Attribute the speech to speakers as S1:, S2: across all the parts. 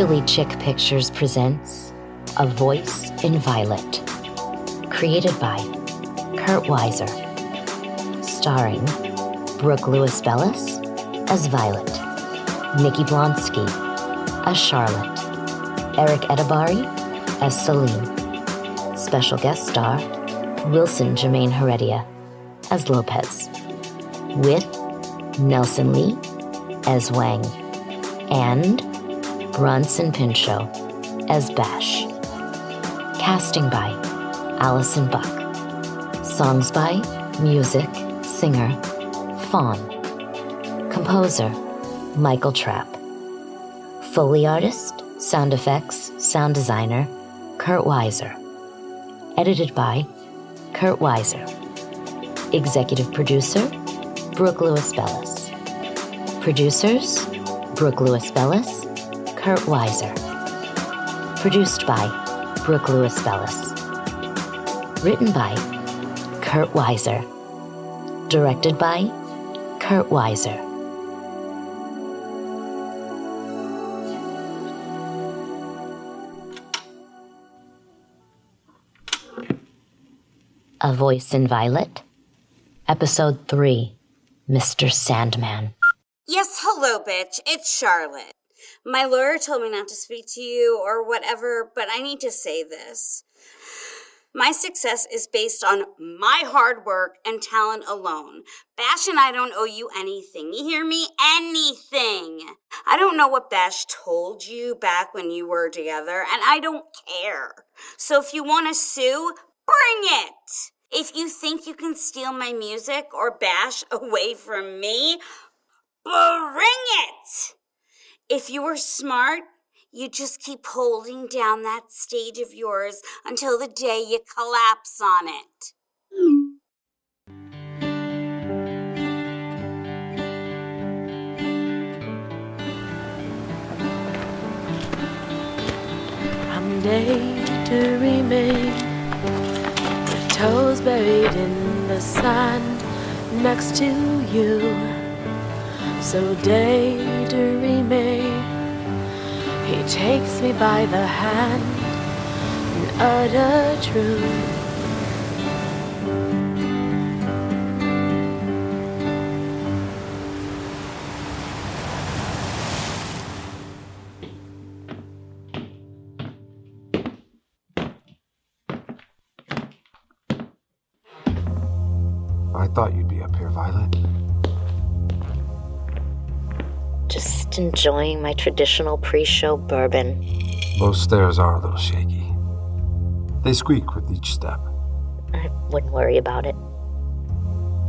S1: Philly Chick Pictures presents A Voice in Violet, created by Kurt Weiser, starring Brooke Lewis Bellis as Violet, Nikki Blonsky as Charlotte, Eric Edabari as Salim, special guest star Wilson Jermaine Heredia as Lopez, with Nelson Lee as Wang, and Bronson Pinchot as Bash. Casting by Allison Buck. Songs by, music, singer, Fawn. Composer, Michael Trapp. Foley artist, sound effects, sound designer, Kurt Weiser. Edited by Kurt Weiser. Executive producer, Brooke Lewis Bellis. Producers, Brooke Lewis Bellis, Kurt Weiser. Produced by Brooke Lewis Bellis. Written by Kurt Weiser. Directed by Kurt Weiser. A Voice in Violet, Episode 3 Mr. Sandman.
S2: Yes, hello, bitch. It's Charlotte. My lawyer told me not to speak to you or whatever, but I need to say this. My success is based on my hard work and talent alone. Bash and I don't owe you anything. You hear me? Anything. I don't know what Bash told you back when you were together, and I don't care. So if you want to sue, bring it. If you think you can steal my music or Bash away from me, bring it. If you were smart, you just keep holding down that stage of yours until the day you collapse on it.
S3: I'm to remain with toes buried in the sand next to you. So daydreaming, he takes me by the hand in utter truth.
S4: I thought you'd be up here, Violet.
S1: Just enjoying my traditional pre show bourbon.
S4: Those stairs are a little shaky. They squeak with each step.
S1: I wouldn't worry about it.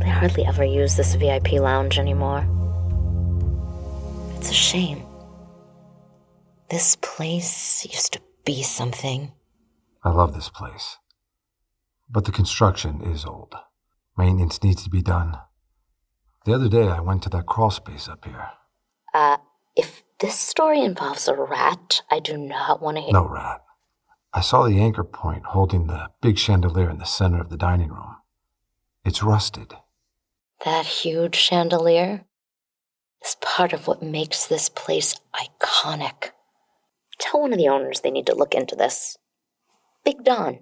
S1: They hardly ever use this VIP lounge anymore. It's a shame. This place used to be something.
S4: I love this place. But the construction is old. Maintenance needs to be done. The other day I went to that crawl space up here.
S1: Uh, if this story involves a rat, I do not want to hear.
S4: No rat. I saw the anchor point holding the big chandelier in the center of the dining room. It's rusted.
S1: That huge chandelier is part of what makes this place iconic. Tell one of the owners they need to look into this. Big Don.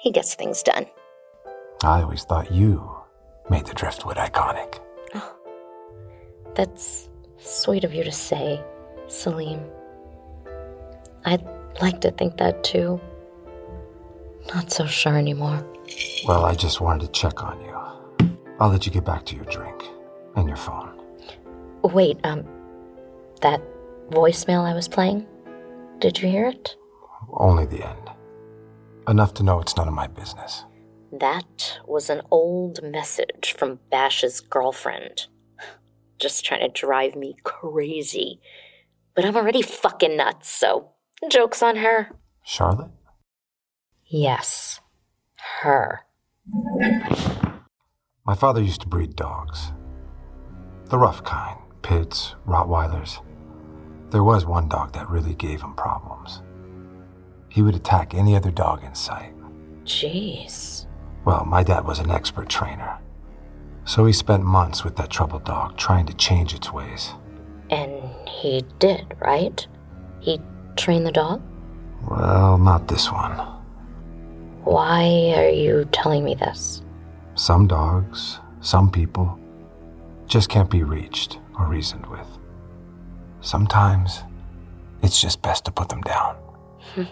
S1: He gets things done.
S4: I always thought you made the driftwood iconic.
S1: That's sweet of you to say, Salim. I'd like to think that too. Not so sure anymore.
S4: Well, I just wanted to check on you. I'll let you get back to your drink and your phone.
S1: Wait, um, that voicemail I was playing? Did you hear it?
S4: Only the end. Enough to know it's none of my business.
S1: That was an old message from Bash's girlfriend. Just trying to drive me crazy. But I'm already fucking nuts, so joke's on her.
S4: Charlotte?
S1: Yes, her.
S4: My father used to breed dogs. The rough kind pits, Rottweilers. There was one dog that really gave him problems. He would attack any other dog in sight.
S1: Jeez.
S4: Well, my dad was an expert trainer. So he spent months with that troubled dog trying to change its ways.
S1: And he did, right? He trained the dog?
S4: Well, not this one.
S1: Why are you telling me this?
S4: Some dogs, some people, just can't be reached or reasoned with. Sometimes it's just best to put them down.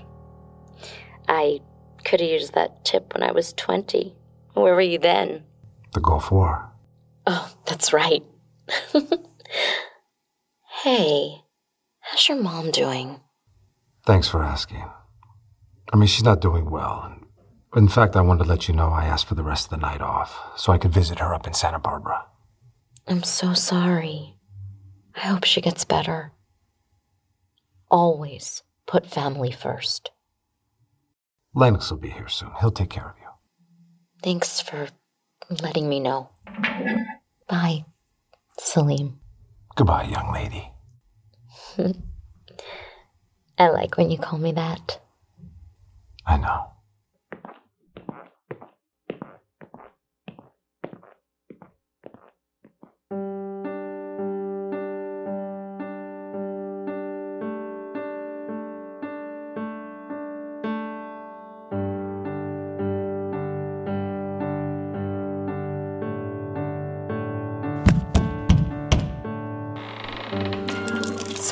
S1: I could have used that tip when I was 20. Where were you then?
S4: The Gulf War.
S1: Oh, that's right. hey, how's your mom doing?
S4: Thanks for asking. I mean, she's not doing well. In fact, I wanted to let you know I asked for the rest of the night off so I could visit her up in Santa Barbara.
S1: I'm so sorry. I hope she gets better. Always put family first.
S4: Lennox will be here soon. He'll take care of you.
S1: Thanks for letting me know. Bye, Salim.
S4: Goodbye, young lady.
S1: I like when you call me that.
S4: I know.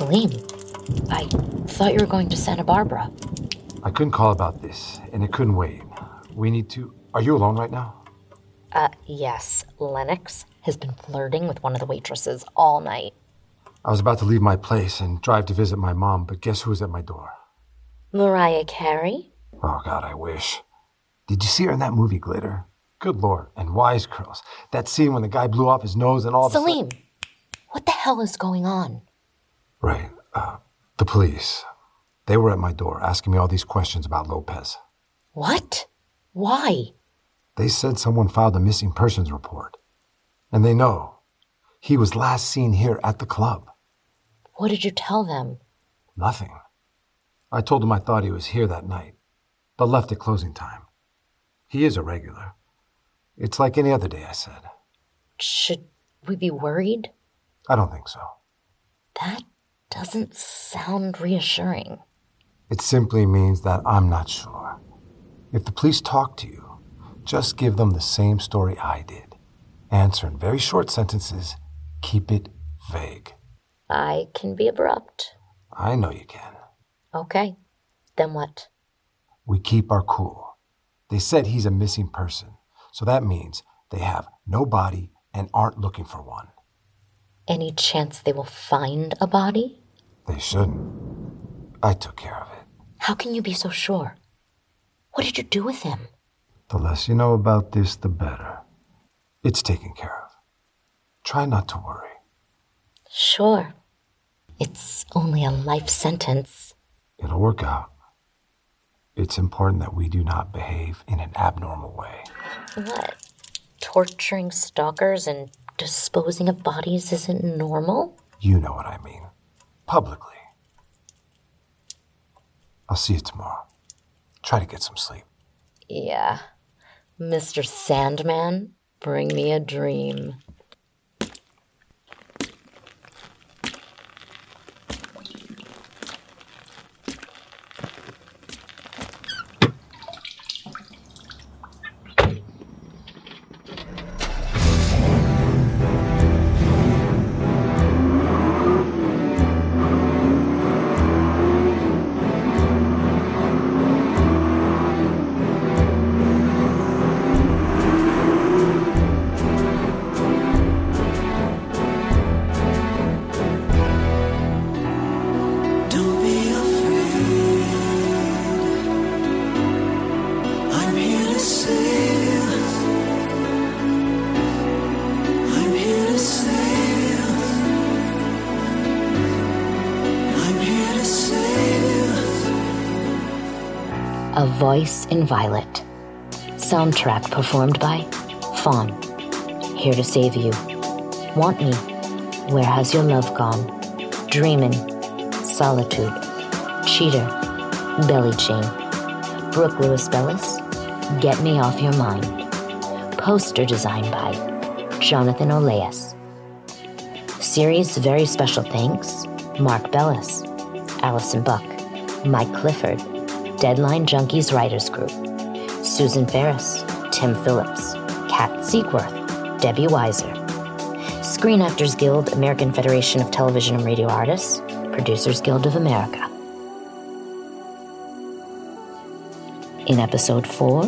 S1: Salim, I thought you were going to Santa Barbara.
S4: I couldn't call about this, and it couldn't wait. We need to. Are you alone right now?
S1: Uh, yes, Lennox has been flirting with one of the waitresses all night.
S4: I was about to leave my place and drive to visit my mom, but guess who was at my door?
S1: Mariah Carey?
S4: Oh, God, I wish. Did you see her in that movie, Glitter? Good Lord. And Wise Girls. That scene when the guy blew off his nose and all
S1: Salim, what the hell is going on?
S4: Right. Uh, the police. They were at my door asking me all these questions about Lopez.
S1: What? Why?
S4: They said someone filed a missing persons report. And they know. He was last seen here at the club.
S1: What did you tell them?
S4: Nothing. I told them I thought he was here that night, but left at closing time. He is a regular. It's like any other day, I said.
S1: Should we be worried?
S4: I don't think so.
S1: That doesn't sound reassuring.
S4: It simply means that I'm not sure. If the police talk to you, just give them the same story I did. Answer in very short sentences. Keep it vague.
S1: I can be abrupt.
S4: I know you can.
S1: Okay. Then what?
S4: We keep our cool. They said he's a missing person, so that means they have no body and aren't looking for one.
S1: Any chance they will find a body?
S4: They shouldn't. I took care of it.
S1: How can you be so sure? What did you do with him?
S4: The less you know about this, the better. It's taken care of. Try not to worry.
S1: Sure. It's only a life sentence.
S4: It'll work out. It's important that we do not behave in an abnormal way.
S1: What? Torturing stalkers and disposing of bodies isn't normal?
S4: You know what I mean. Publicly. I'll see you tomorrow. Try to get some sleep.
S1: Yeah. Mr. Sandman, bring me a dream. A Voice in Violet. Soundtrack performed by Fawn. Here to save you. Want me? Where has your love gone? Dreamin'. Solitude. Cheater. Belly chain. Brooke Lewis Bellis. Get me off your mind. Poster designed by Jonathan Oleas. Series very special thanks Mark Bellis, Allison Buck, Mike Clifford, Deadline Junkies Writers Group, Susan Ferris, Tim Phillips, Kat Seekworth, Debbie Weiser, Screen Actors Guild, American Federation of Television and Radio Artists, Producers Guild of America. In episode 4,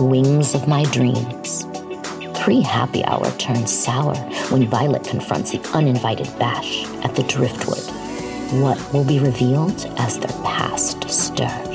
S1: Wings of My Dreams, pre happy hour turns sour when Violet confronts the uninvited Bash at the Driftwood. What will be revealed as their past stirs?